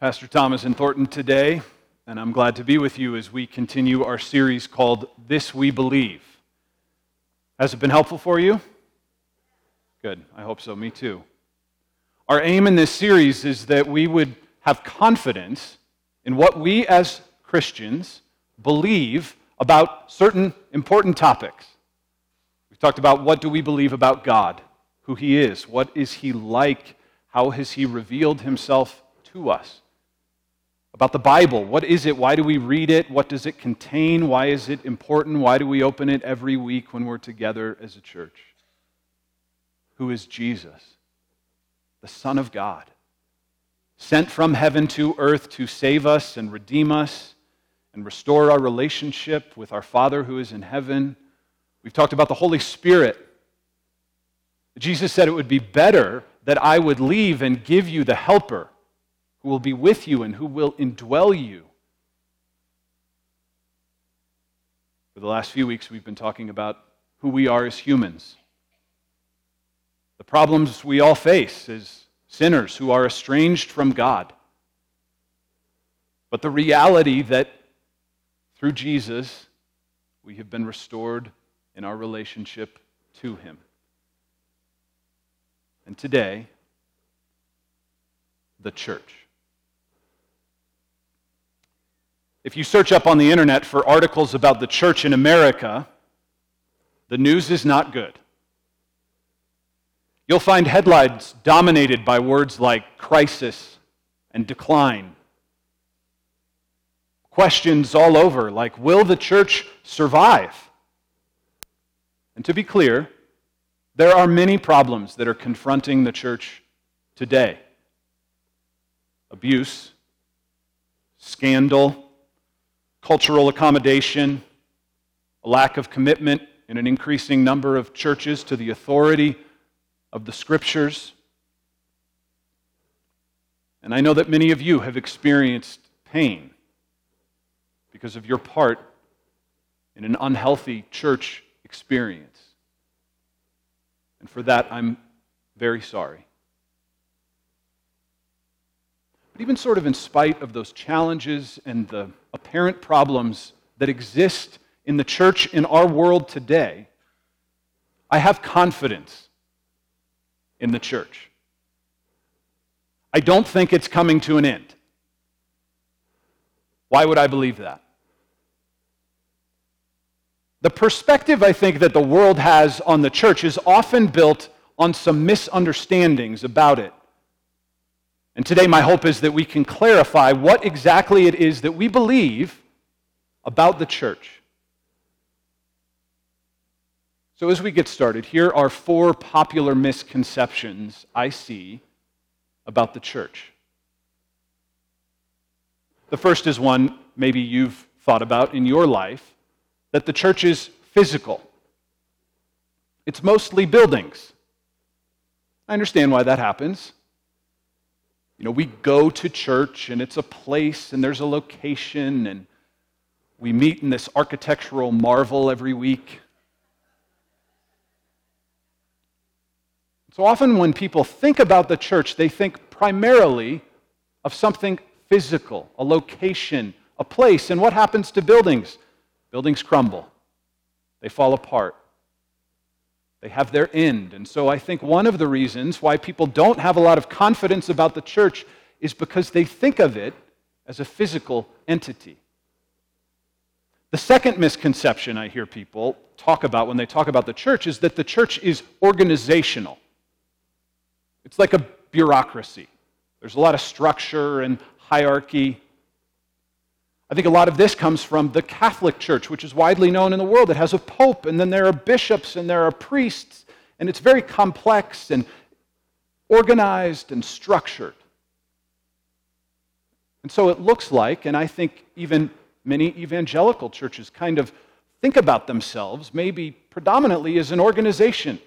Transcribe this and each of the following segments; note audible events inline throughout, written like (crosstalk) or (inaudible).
Pastor Thomas and Thornton today, and I'm glad to be with you as we continue our series called This We Believe. Has it been helpful for you? Good. I hope so. Me too. Our aim in this series is that we would have confidence in what we as Christians believe about certain important topics. We've talked about what do we believe about God, who he is, what is he like, how has he revealed himself to us about the Bible. What is it? Why do we read it? What does it contain? Why is it important? Why do we open it every week when we're together as a church? Who is Jesus? The Son of God, sent from heaven to earth to save us and redeem us and restore our relationship with our Father who is in heaven. We've talked about the Holy Spirit. Jesus said it would be better that I would leave and give you the Helper who will be with you and who will indwell you. For the last few weeks, we've been talking about who we are as humans. The problems we all face as sinners who are estranged from God. But the reality that through Jesus, we have been restored in our relationship to Him. And today, the church. If you search up on the internet for articles about the church in America, the news is not good. You'll find headlines dominated by words like crisis and decline. Questions all over like, will the church survive? And to be clear, there are many problems that are confronting the church today abuse, scandal, cultural accommodation, a lack of commitment in an increasing number of churches to the authority of the scriptures. And I know that many of you have experienced pain because of your part in an unhealthy church experience. And for that, I'm very sorry. But even sort of in spite of those challenges and the apparent problems that exist in the church in our world today, I have confidence in the church. I don't think it's coming to an end. Why would I believe that? The perspective I think that the world has on the church is often built on some misunderstandings about it. And today, my hope is that we can clarify what exactly it is that we believe about the church. So, as we get started, here are four popular misconceptions I see about the church. The first is one maybe you've thought about in your life that the church is physical, it's mostly buildings. I understand why that happens. You know, we go to church and it's a place and there's a location and we meet in this architectural marvel every week. So often when people think about the church, they think primarily of something physical, a location, a place. And what happens to buildings? Buildings crumble, they fall apart. They have their end. And so I think one of the reasons why people don't have a lot of confidence about the church is because they think of it as a physical entity. The second misconception I hear people talk about when they talk about the church is that the church is organizational. It's like a bureaucracy. There's a lot of structure and hierarchy. I think a lot of this comes from the Catholic Church, which is widely known in the world. It has a pope, and then there are bishops, and there are priests, and it's very complex and organized and structured. And so it looks like, and I think even many evangelical churches kind of think about themselves maybe predominantly as an organization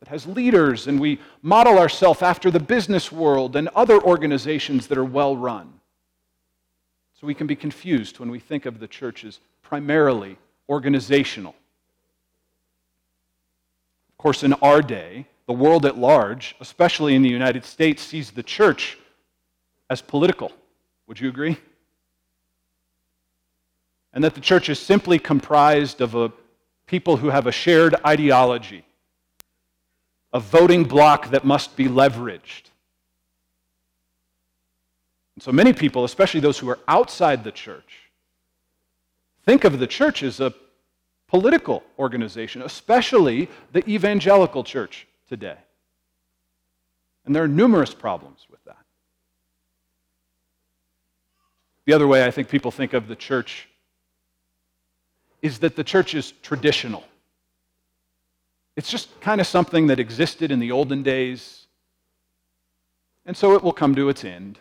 that has leaders, and we model ourselves after the business world and other organizations that are well run. So we can be confused when we think of the church as primarily organizational. Of course, in our day, the world at large, especially in the United States, sees the church as political. Would you agree? And that the church is simply comprised of a people who have a shared ideology, a voting bloc that must be leveraged. So many people, especially those who are outside the church, think of the church as a political organization, especially the evangelical church today. And there are numerous problems with that. The other way I think people think of the church is that the church is traditional. It's just kind of something that existed in the olden days, and so it will come to its end.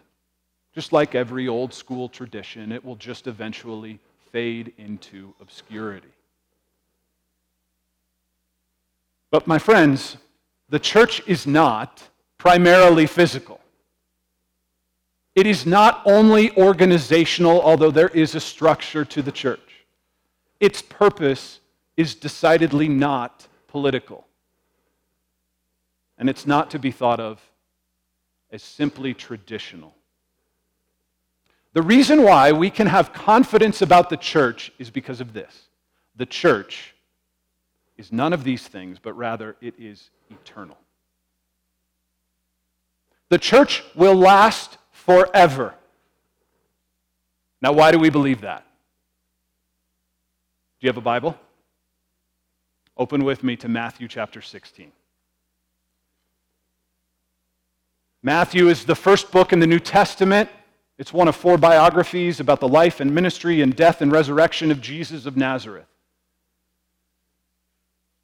Just like every old school tradition, it will just eventually fade into obscurity. But, my friends, the church is not primarily physical. It is not only organizational, although there is a structure to the church. Its purpose is decidedly not political. And it's not to be thought of as simply traditional. The reason why we can have confidence about the church is because of this the church is none of these things, but rather it is eternal. The church will last forever. Now, why do we believe that? Do you have a Bible? Open with me to Matthew chapter 16. Matthew is the first book in the New Testament. It's one of four biographies about the life and ministry and death and resurrection of Jesus of Nazareth.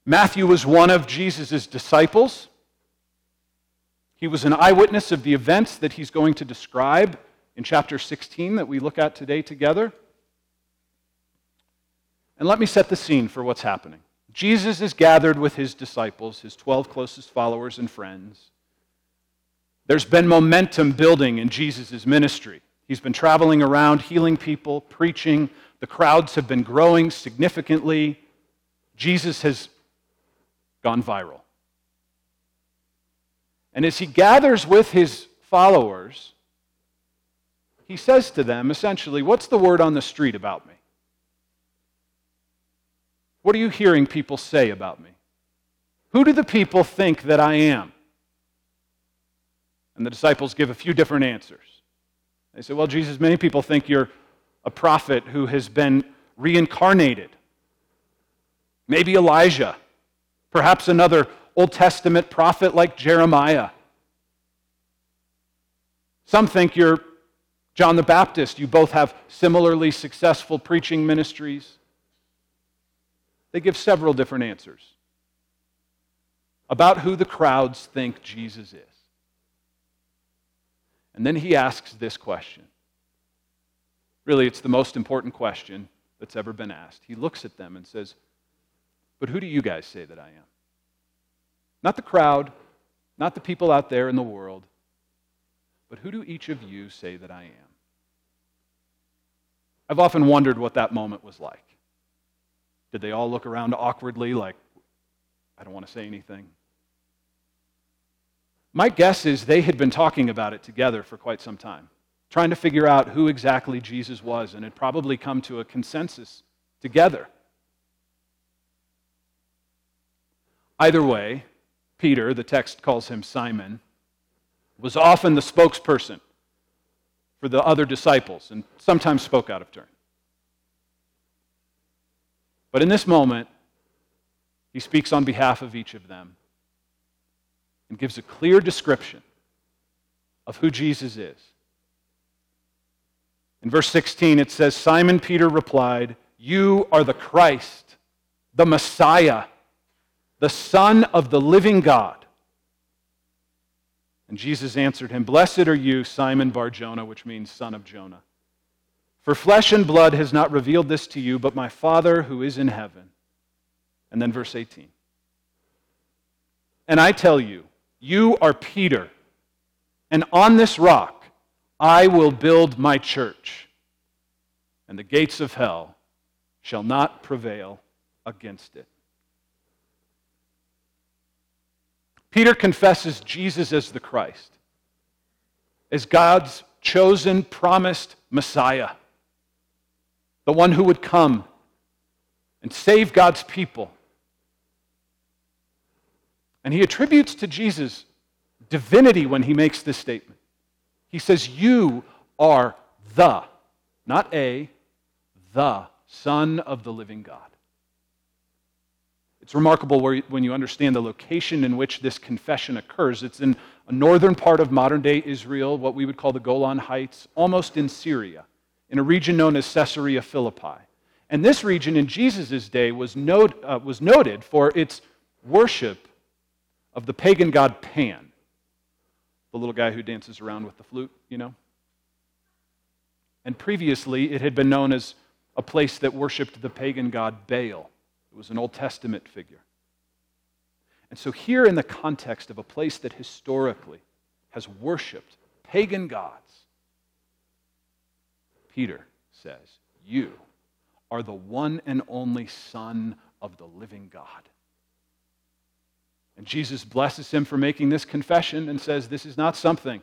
Matthew was one of Jesus' disciples. He was an eyewitness of the events that he's going to describe in chapter 16 that we look at today together. And let me set the scene for what's happening. Jesus is gathered with his disciples, his 12 closest followers and friends. There's been momentum building in Jesus' ministry. He's been traveling around, healing people, preaching. The crowds have been growing significantly. Jesus has gone viral. And as he gathers with his followers, he says to them essentially, What's the word on the street about me? What are you hearing people say about me? Who do the people think that I am? And the disciples give a few different answers. They say, Well, Jesus, many people think you're a prophet who has been reincarnated. Maybe Elijah. Perhaps another Old Testament prophet like Jeremiah. Some think you're John the Baptist. You both have similarly successful preaching ministries. They give several different answers about who the crowds think Jesus is. And then he asks this question. Really, it's the most important question that's ever been asked. He looks at them and says, but who do you guys say that I am? Not the crowd, not the people out there in the world, but who do each of you say that I am? I've often wondered what that moment was like. Did they all look around awkwardly, like, I don't want to say anything? My guess is they had been talking about it together for quite some time, trying to figure out who exactly Jesus was, and had probably come to a consensus together. Either way, Peter, the text calls him Simon, was often the spokesperson for the other disciples and sometimes spoke out of turn. But in this moment, he speaks on behalf of each of them and gives a clear description of who Jesus is. In verse 16, it says Simon Peter replied, You are the Christ, the Messiah the Son of the living God. And Jesus answered him, Blessed are you, Simon Bar Jonah, which means son of Jonah. For flesh and blood has not revealed this to you, but my Father who is in heaven. And then verse 18. And I tell you, you are Peter, and on this rock I will build my church, and the gates of hell shall not prevail against it. Peter confesses Jesus as the Christ, as God's chosen, promised Messiah, the one who would come and save God's people. And he attributes to Jesus divinity when he makes this statement. He says, You are the, not a, the Son of the living God. It's remarkable when you understand the location in which this confession occurs. It's in a northern part of modern day Israel, what we would call the Golan Heights, almost in Syria, in a region known as Caesarea Philippi. And this region in Jesus' day was, uh, was noted for its worship of the pagan god Pan, the little guy who dances around with the flute, you know. And previously, it had been known as a place that worshiped the pagan god Baal. It was an Old Testament figure. And so, here in the context of a place that historically has worshiped pagan gods, Peter says, You are the one and only Son of the living God. And Jesus blesses him for making this confession and says, This is not something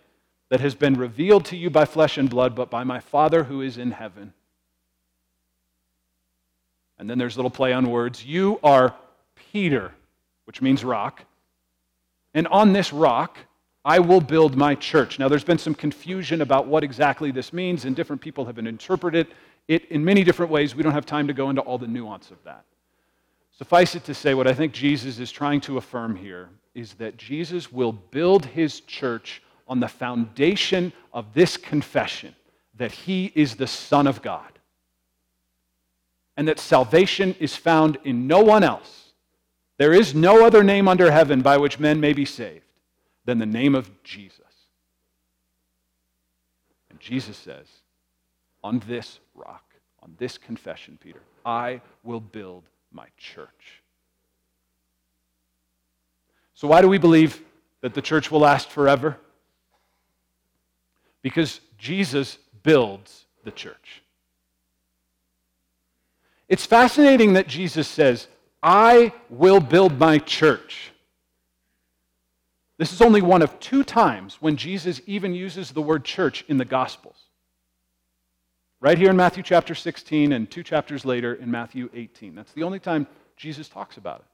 that has been revealed to you by flesh and blood, but by my Father who is in heaven. And then there's a little play on words. You are Peter, which means rock. And on this rock, I will build my church. Now, there's been some confusion about what exactly this means, and different people have interpreted it in many different ways. We don't have time to go into all the nuance of that. Suffice it to say, what I think Jesus is trying to affirm here is that Jesus will build his church on the foundation of this confession that he is the Son of God and that salvation is found in no one else. There is no other name under heaven by which men may be saved than the name of Jesus. And Jesus says, On this rock, on this confession, Peter, I will build my church. So, why do we believe that the church will last forever? Because Jesus builds the church. It's fascinating that Jesus says, I will build my church. This is only one of two times when Jesus even uses the word church in the Gospels. Right here in Matthew chapter 16 and two chapters later in Matthew 18. That's the only time Jesus talks about it.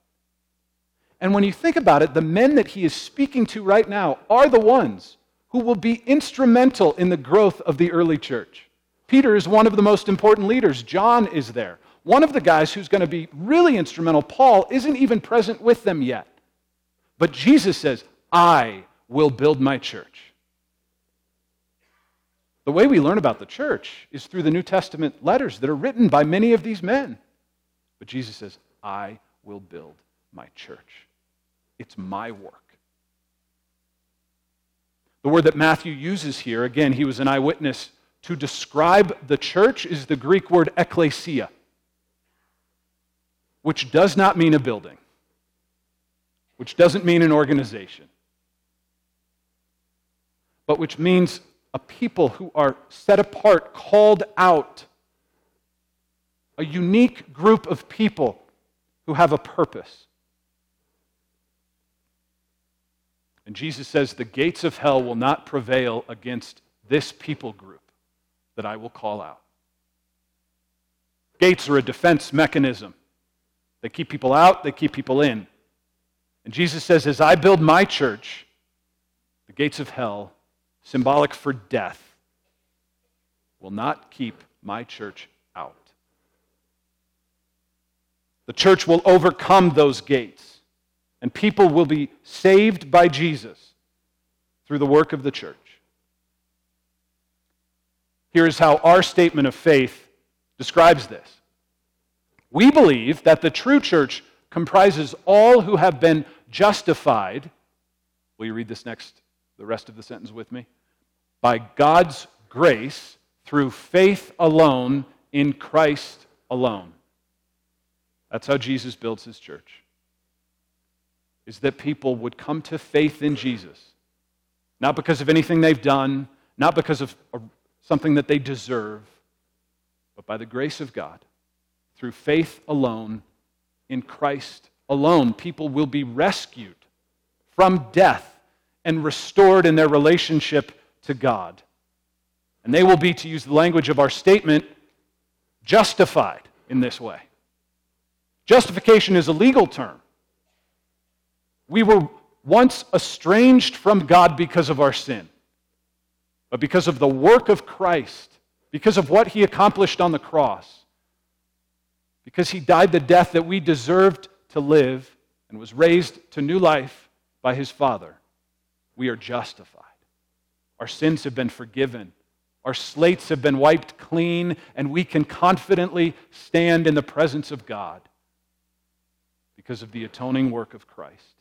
And when you think about it, the men that he is speaking to right now are the ones who will be instrumental in the growth of the early church. Peter is one of the most important leaders, John is there. One of the guys who's going to be really instrumental, Paul, isn't even present with them yet. But Jesus says, I will build my church. The way we learn about the church is through the New Testament letters that are written by many of these men. But Jesus says, I will build my church. It's my work. The word that Matthew uses here, again, he was an eyewitness to describe the church, is the Greek word ekklesia which does not mean a building, which doesn't mean an organization, but which means a people who are set apart, called out, a unique group of people who have a purpose. And Jesus says, The gates of hell will not prevail against this people group that I will call out. Gates are a defense mechanism they keep people out, they keep people in. And Jesus says, As I build my church, the gates of hell, symbolic for death, will not keep my church out. The church will overcome those gates, and people will be saved by Jesus through the work of the church. Here is how our statement of faith describes this we believe that the true church comprises all who have been justified. Will you read this next, the rest of the sentence with me? By God's grace through faith alone in Christ alone. That's how Jesus builds his church. Is that people would come to faith in Jesus, not because of anything they've done, not because of something that they deserve, but by the grace of God through faith alone, in Christ alone, people will be rescued from death and restored in their relationship to God. And they will be, to use the language of our statement, justified in this way. Justification is a legal term. We were once estranged from God because of our sin, but because of the work of Christ, because of what he accomplished on the cross, because he died the death that we deserved to live and was raised to new life by his Father, we are justified. Our sins have been forgiven. Our slates have been wiped clean, and we can confidently stand in the presence of God because of the atoning work of Christ.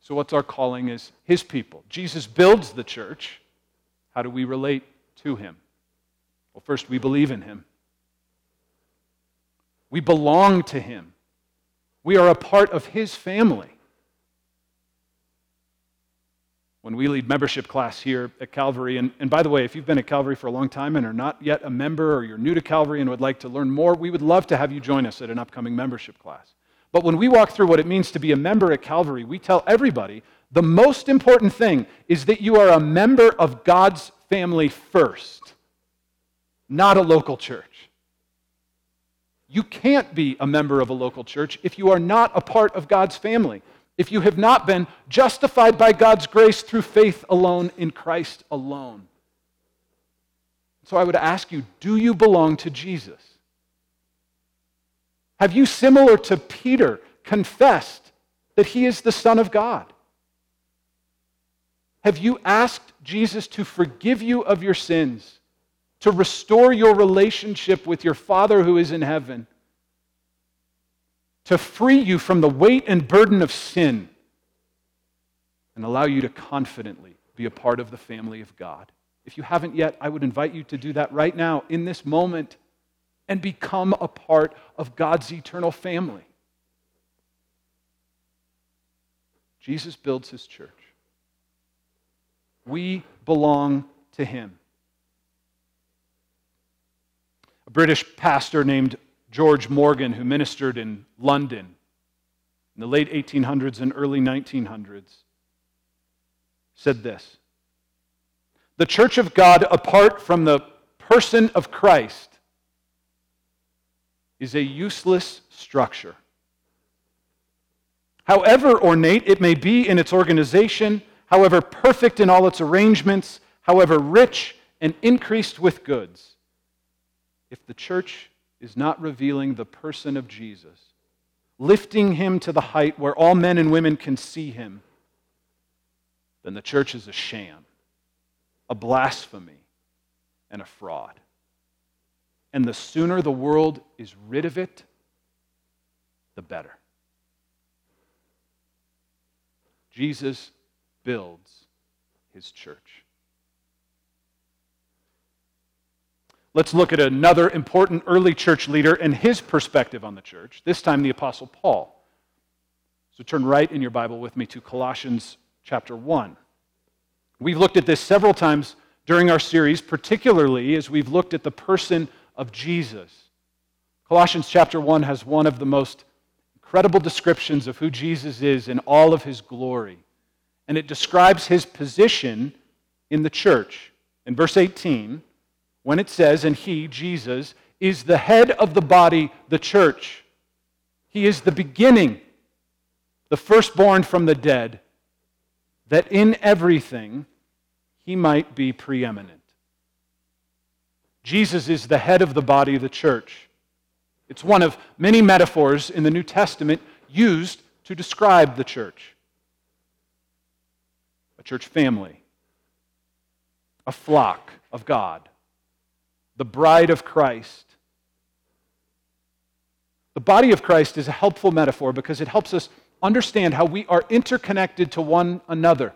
So, what's our calling as His people? Jesus builds the church. How do we relate to Him? Well, first, we believe in Him, we belong to Him, we are a part of His family. When we lead membership class here at Calvary, and, and by the way, if you've been at Calvary for a long time and are not yet a member, or you're new to Calvary and would like to learn more, we would love to have you join us at an upcoming membership class. But when we walk through what it means to be a member at Calvary, we tell everybody the most important thing is that you are a member of God's family first, not a local church. You can't be a member of a local church if you are not a part of God's family, if you have not been justified by God's grace through faith alone in Christ alone. So I would ask you do you belong to Jesus? Have you, similar to Peter, confessed that he is the Son of God? Have you asked Jesus to forgive you of your sins, to restore your relationship with your Father who is in heaven, to free you from the weight and burden of sin, and allow you to confidently be a part of the family of God? If you haven't yet, I would invite you to do that right now, in this moment and become a part of God's eternal family. Jesus builds his church. We belong to him. A British pastor named George Morgan, who ministered in London in the late 1800s and early 1900s, said this The church of God, apart from the person of Christ, is a useless structure. However ornate it may be in its organization, however perfect in all its arrangements, however rich and increased with goods, if the church is not revealing the person of Jesus, lifting him to the height where all men and women can see him, then the church is a sham, a blasphemy, and a fraud. And the sooner the world is rid of it, the better. Jesus builds his church. Let's look at another important early church leader and his perspective on the church, this time the Apostle Paul. So turn right in your Bible with me to Colossians chapter 1. We've looked at this several times during our series, particularly as we've looked at the person of Jesus. Colossians chapter 1 has one of the most incredible descriptions of who Jesus is in all of his glory. And it describes his position in the church. In verse 18, when it says, And he, Jesus, is the head of the body, the church. He is the beginning, the firstborn from the dead, that in everything he might be preeminent. Jesus is the head of the body the church. It's one of many metaphors in the New Testament used to describe the church a church family, a flock of God, the bride of Christ. The body of Christ is a helpful metaphor because it helps us understand how we are interconnected to one another.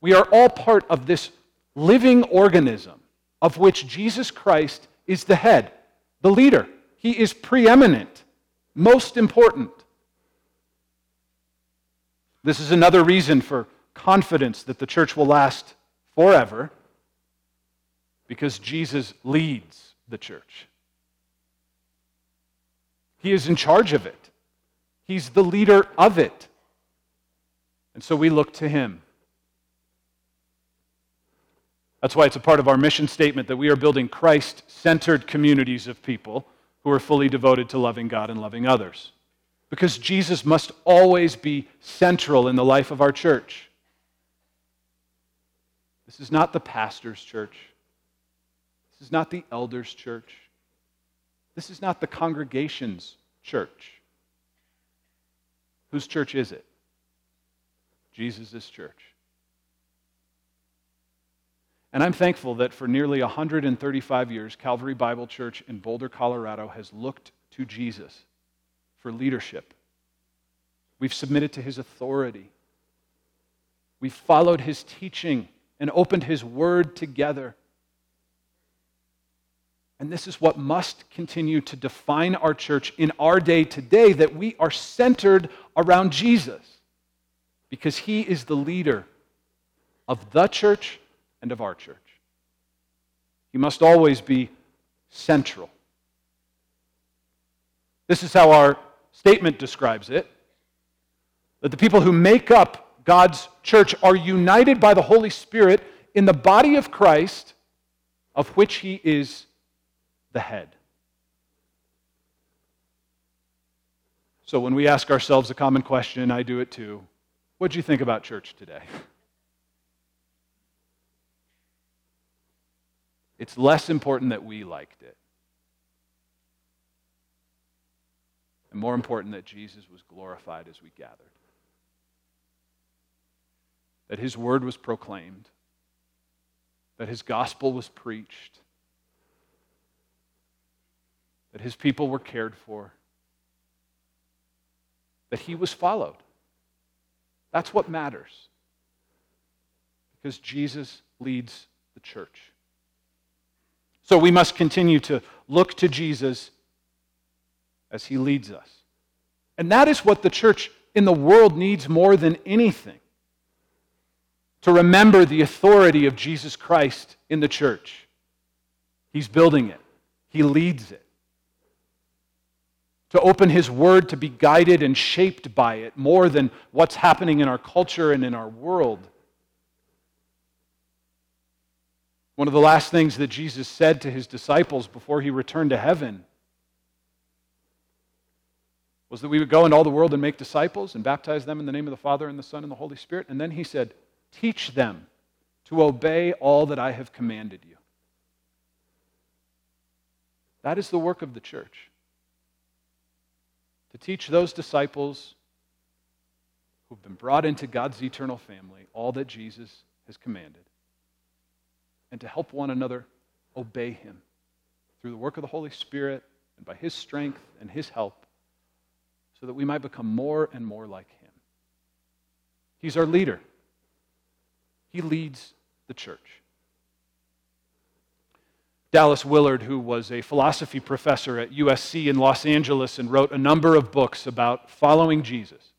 We are all part of this living organism of which Jesus Christ is the head, the leader. He is preeminent, most important. This is another reason for confidence that the church will last forever because Jesus leads the church. He is in charge of it, He's the leader of it. And so we look to Him. That's why it's a part of our mission statement that we are building Christ centered communities of people who are fully devoted to loving God and loving others. Because Jesus must always be central in the life of our church. This is not the pastor's church. This is not the elder's church. This is not the congregation's church. Whose church is it? Jesus' church. And I'm thankful that for nearly 135 years, Calvary Bible Church in Boulder, Colorado has looked to Jesus for leadership. We've submitted to his authority. We've followed his teaching and opened his word together. And this is what must continue to define our church in our day today that we are centered around Jesus because he is the leader of the church and of our church. He must always be central. This is how our statement describes it that the people who make up God's church are united by the Holy Spirit in the body of Christ, of which He is the head. So when we ask ourselves a common question, I do it too. What do you think about church today? (laughs) It's less important that we liked it. And more important that Jesus was glorified as we gathered. That his word was proclaimed. That his gospel was preached. That his people were cared for. That he was followed. That's what matters. Because Jesus leads the church. So we must continue to look to Jesus as he leads us. And that is what the church in the world needs more than anything to remember the authority of Jesus Christ in the church. He's building it, He leads it. To open His Word to be guided and shaped by it more than what's happening in our culture and in our world. One of the last things that Jesus said to his disciples before he returned to heaven was that we would go into all the world and make disciples and baptize them in the name of the Father and the Son and the Holy Spirit. And then he said, Teach them to obey all that I have commanded you. That is the work of the church. To teach those disciples who've been brought into God's eternal family all that Jesus has commanded and to help one another obey Him through the work of the Holy Spirit and by His strength and His help so that we might become more and more like Him. He's our leader, He leads the church. Dallas Willard, who was a philosophy professor at USC in Los Angeles and wrote a number of books about following Jesus,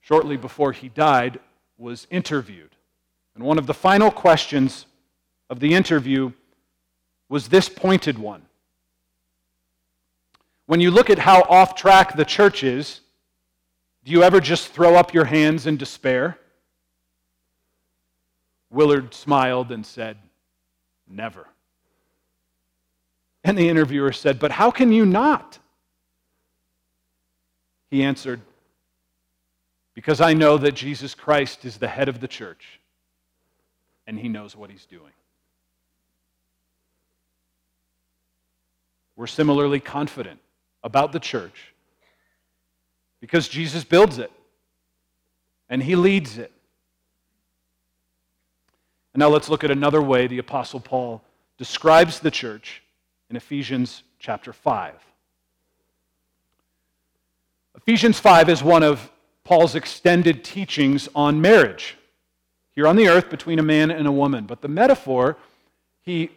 shortly before he died, was interviewed and one of the final questions of the interview was this pointed one. When you look at how off track the church is, do you ever just throw up your hands in despair? Willard smiled and said, Never. And the interviewer said, But how can you not? He answered, Because I know that Jesus Christ is the head of the church and he knows what he's doing. We're similarly confident about the church because Jesus builds it and he leads it. And now let's look at another way the Apostle Paul describes the church in Ephesians chapter 5. Ephesians 5 is one of Paul's extended teachings on marriage here on the earth between a man and a woman. But the metaphor, he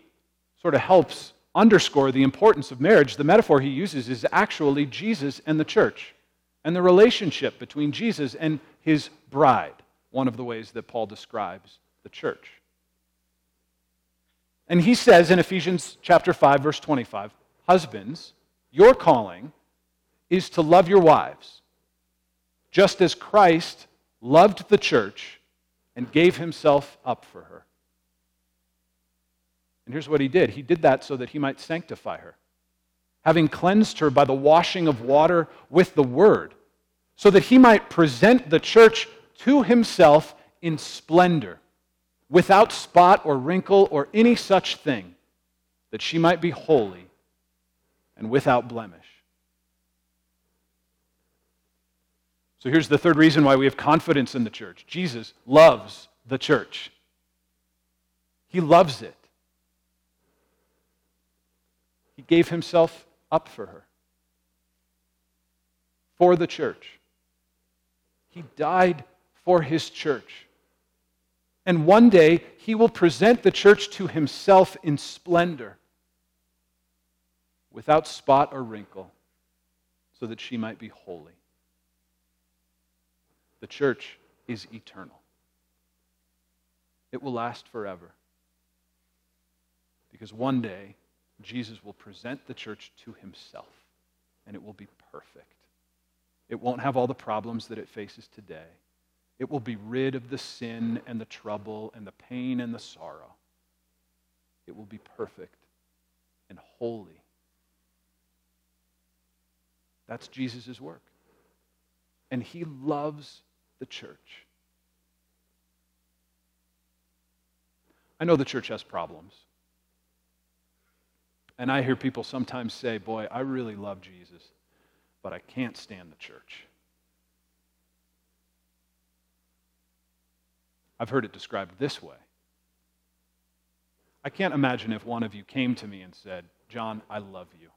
sort of helps underscore the importance of marriage. The metaphor he uses is actually Jesus and the church and the relationship between Jesus and his bride, one of the ways that Paul describes the church. And he says in Ephesians chapter 5 verse 25, husbands, your calling is to love your wives, just as Christ loved the church and gave himself up for her. And here's what he did He did that so that he might sanctify her, having cleansed her by the washing of water with the word, so that he might present the church to himself in splendor, without spot or wrinkle or any such thing, that she might be holy and without blemish. So here's the third reason why we have confidence in the church Jesus loves the church, He loves it. He gave Himself up for her, for the church. He died for His church. And one day, He will present the church to Himself in splendor, without spot or wrinkle, so that she might be holy. The church is eternal, it will last forever. Because one day, Jesus will present the church to himself, and it will be perfect. It won't have all the problems that it faces today. It will be rid of the sin and the trouble and the pain and the sorrow. It will be perfect and holy. That's Jesus' work. And he loves the church. I know the church has problems. And I hear people sometimes say, Boy, I really love Jesus, but I can't stand the church. I've heard it described this way I can't imagine if one of you came to me and said, John, I love you.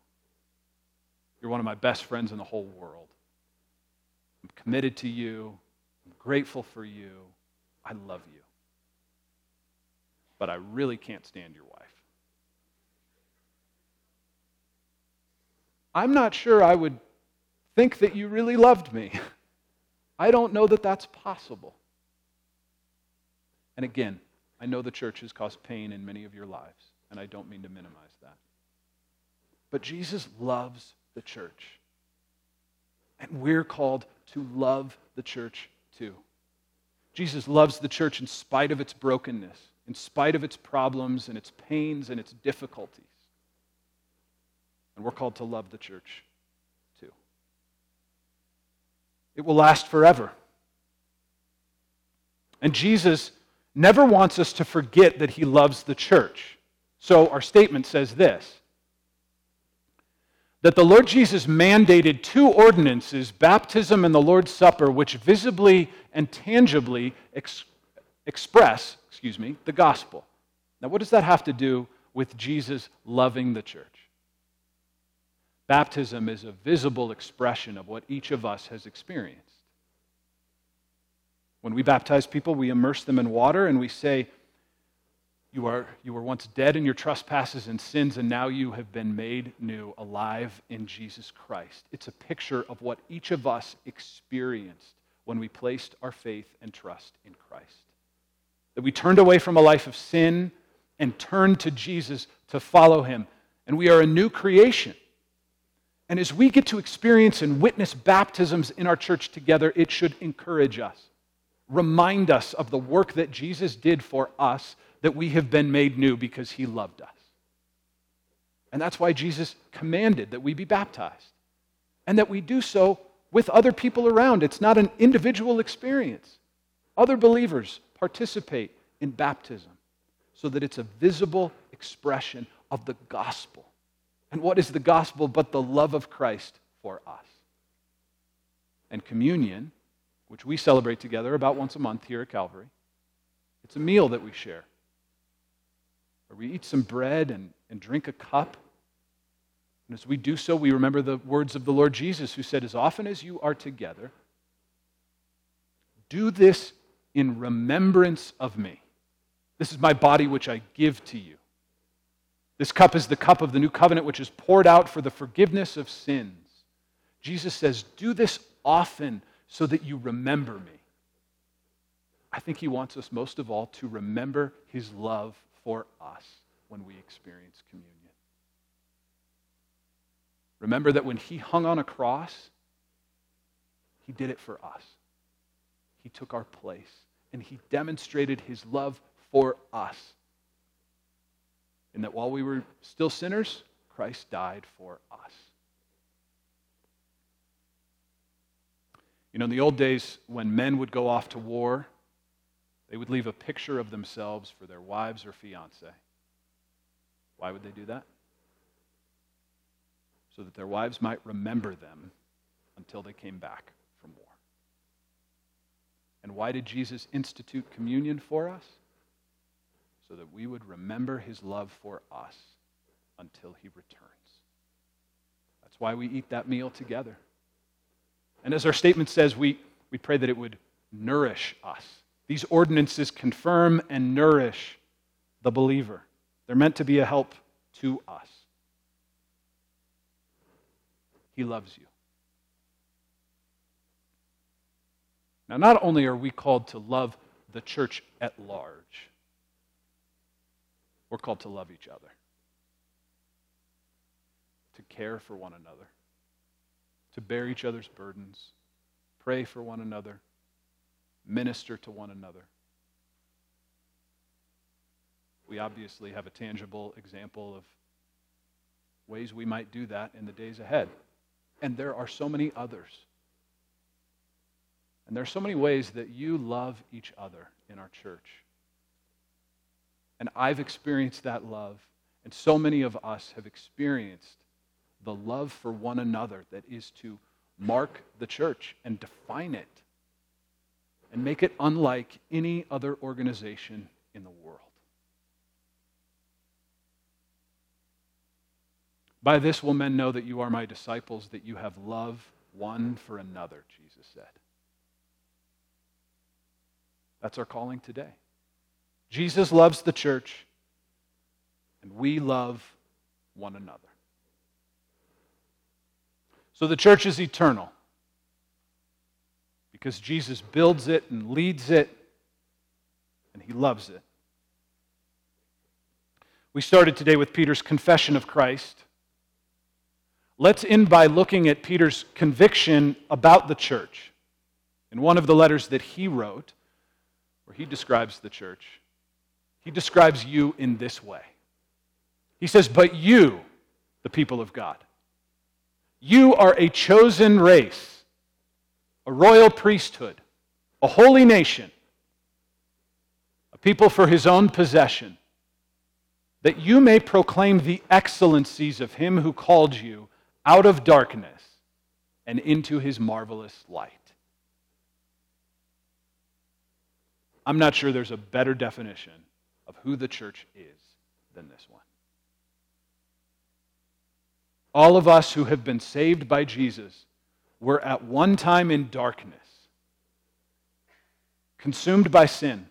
You're one of my best friends in the whole world. I'm committed to you I'm grateful for you. I love you. But I really can't stand your wife. I'm not sure I would think that you really loved me. (laughs) I don't know that that's possible. And again, I know the church has caused pain in many of your lives, and I don't mean to minimize that. But Jesus loves the church. And we're called to love the church too. Jesus loves the church in spite of its brokenness, in spite of its problems and its pains and its difficulties. And we're called to love the church too. It will last forever. And Jesus never wants us to forget that he loves the church. So our statement says this that the Lord Jesus mandated two ordinances, baptism and the Lord's Supper, which visibly and tangibly ex- express, excuse me, the gospel. Now, what does that have to do with Jesus loving the church? Baptism is a visible expression of what each of us has experienced. When we baptize people, we immerse them in water and we say, you, are, you were once dead in your trespasses and sins, and now you have been made new, alive in Jesus Christ. It's a picture of what each of us experienced when we placed our faith and trust in Christ. That we turned away from a life of sin and turned to Jesus to follow him. And we are a new creation. And as we get to experience and witness baptisms in our church together, it should encourage us, remind us of the work that Jesus did for us that we have been made new because he loved us. And that's why Jesus commanded that we be baptized and that we do so with other people around. It's not an individual experience. Other believers participate in baptism so that it's a visible expression of the gospel. And what is the gospel but the love of Christ for us? And communion, which we celebrate together about once a month here at Calvary, it's a meal that we share where we eat some bread and, and drink a cup. And as we do so, we remember the words of the Lord Jesus, who said, As often as you are together, do this in remembrance of me. This is my body which I give to you. This cup is the cup of the new covenant which is poured out for the forgiveness of sins. Jesus says, Do this often so that you remember me. I think he wants us most of all to remember his love for us when we experience communion. Remember that when he hung on a cross, he did it for us. He took our place and he demonstrated his love for us. in that while we were still sinners, Christ died for us. You know, in the old days, when men would go off to war, they would leave a picture of themselves for their wives or fiance. Why would they do that? So that their wives might remember them until they came back from war. And why did Jesus institute communion for us? So that we would remember his love for us until he returns. That's why we eat that meal together. And as our statement says, we, we pray that it would nourish us. These ordinances confirm and nourish the believer. They're meant to be a help to us. He loves you. Now, not only are we called to love the church at large, we're called to love each other, to care for one another, to bear each other's burdens, pray for one another, minister to one another. We obviously have a tangible example of ways we might do that in the days ahead. And there are so many others. And there are so many ways that you love each other in our church. And I've experienced that love, and so many of us have experienced the love for one another that is to mark the church and define it and make it unlike any other organization in the world. By this will men know that you are my disciples, that you have love one for another, Jesus said. That's our calling today. Jesus loves the church, and we love one another. So the church is eternal because Jesus builds it and leads it, and he loves it. We started today with Peter's confession of Christ. Let's end by looking at Peter's conviction about the church. In one of the letters that he wrote, where he describes the church, he describes you in this way. He says, But you, the people of God, you are a chosen race, a royal priesthood, a holy nation, a people for his own possession, that you may proclaim the excellencies of him who called you out of darkness and into his marvelous light. I'm not sure there's a better definition of who the church is than this one. All of us who have been saved by Jesus were at one time in darkness, consumed by sin,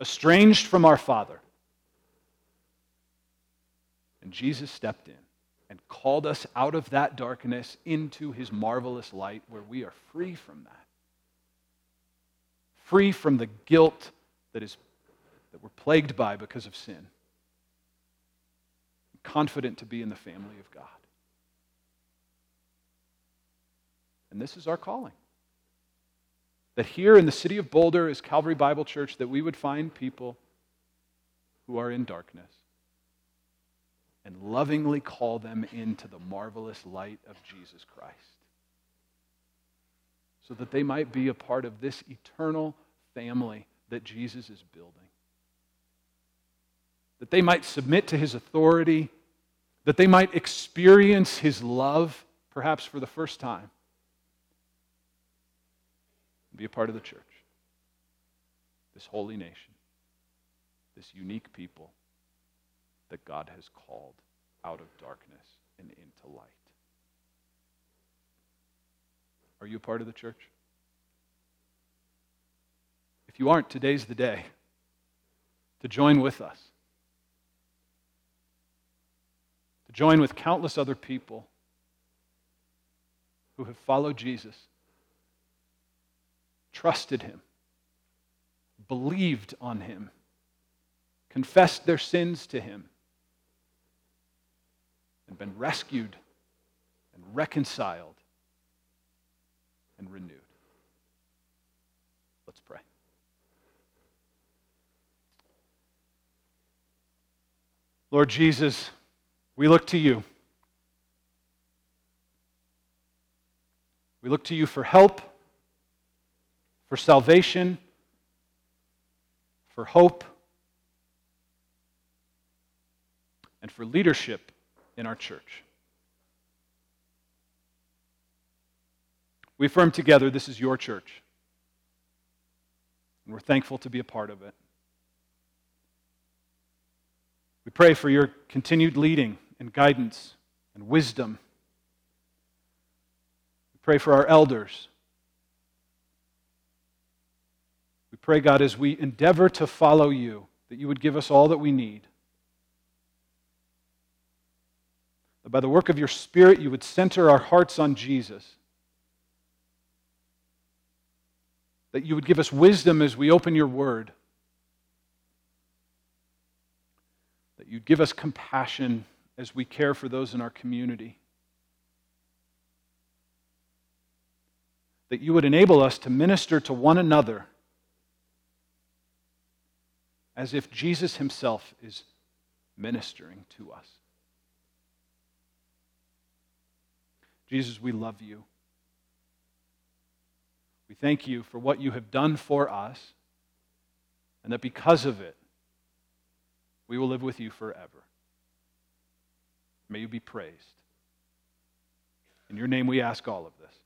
estranged from our Father. And Jesus stepped in and called us out of that darkness into his marvelous light where we are free from that. Free from the guilt that, is, that we're plagued by because of sin confident to be in the family of God. And this is our calling. That here in the city of Boulder, is Calvary Bible Church, that we would find people who are in darkness and lovingly call them into the marvelous light of Jesus Christ. So that they might be a part of this eternal family that Jesus is building that they might submit to his authority, that they might experience his love, perhaps for the first time, be a part of the church, this holy nation, this unique people that God has called out of darkness and into light. Are you a part of the church? If you aren't, today's the day to join with us. Join with countless other people who have followed Jesus, trusted him, believed on him, confessed their sins to him, and been rescued and reconciled and renewed. Let's pray. Lord Jesus, we look to you. We look to you for help, for salvation, for hope, and for leadership in our church. We affirm together this is your church, and we're thankful to be a part of it. We pray for your continued leading and guidance and wisdom We Pray for our elders. We pray, God, as we endeavor to follow you, that you would give us all that we need. That by the work of your Spirit, you would center our hearts on Jesus. That you would give us wisdom as we open your word. That you'd give us compassion as we care for those in our community. that you would enable us to minister to one another as if Jesus himself is ministering to us. Jesus, we love you. We thank you for what you have done for us, and that because of it, we will live with you forever. May you be praised. In your name we ask all of this.